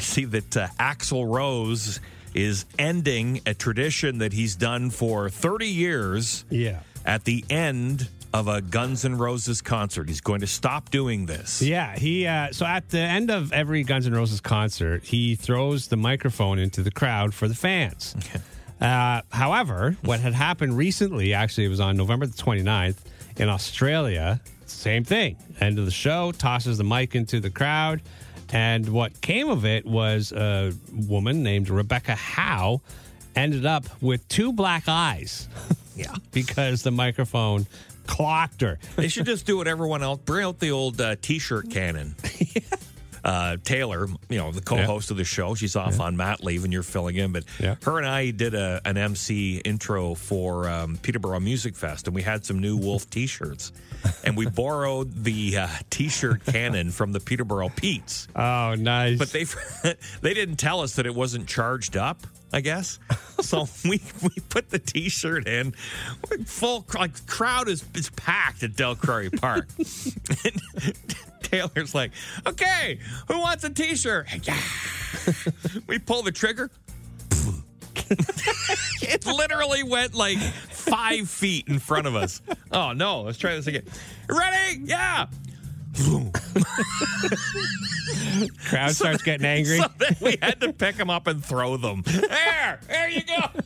see that uh, Axl Rose is ending a tradition that he's done for 30 years Yeah. at the end of a Guns N' Roses concert. He's going to stop doing this. Yeah, he. Uh, so at the end of every Guns N' Roses concert, he throws the microphone into the crowd for the fans. Uh, however, what had happened recently, actually, it was on November the 29th in Australia. Same thing. End of the show, tosses the mic into the crowd. And what came of it was a woman named Rebecca Howe ended up with two black eyes Yeah. because the microphone clocked her. They should just do what everyone else. Bring out the old uh, T-shirt cannon. Uh, Taylor, you know the co-host of the show, she's off on mat leave, and you're filling in. But Yeah. her and I did a, an MC intro for um, Peterborough Music Fest, and we had some new Wolf T-shirts, and we borrowed the uh, T-shirt cannon from the Peterborough Petes. Oh, nice. But they they didn't tell us that it wasn't charged up. I guess so. We we put the T-shirt in, full like crowd is is packed at Del Crary Park. Taylor's like, "Okay, who wants a T-shirt?" Yeah. we pull the trigger. it literally went like five feet in front of us. Oh no! Let's try this again. Ready? Yeah. crowd starts getting angry. So we had to pick them up and throw them. There, there you go.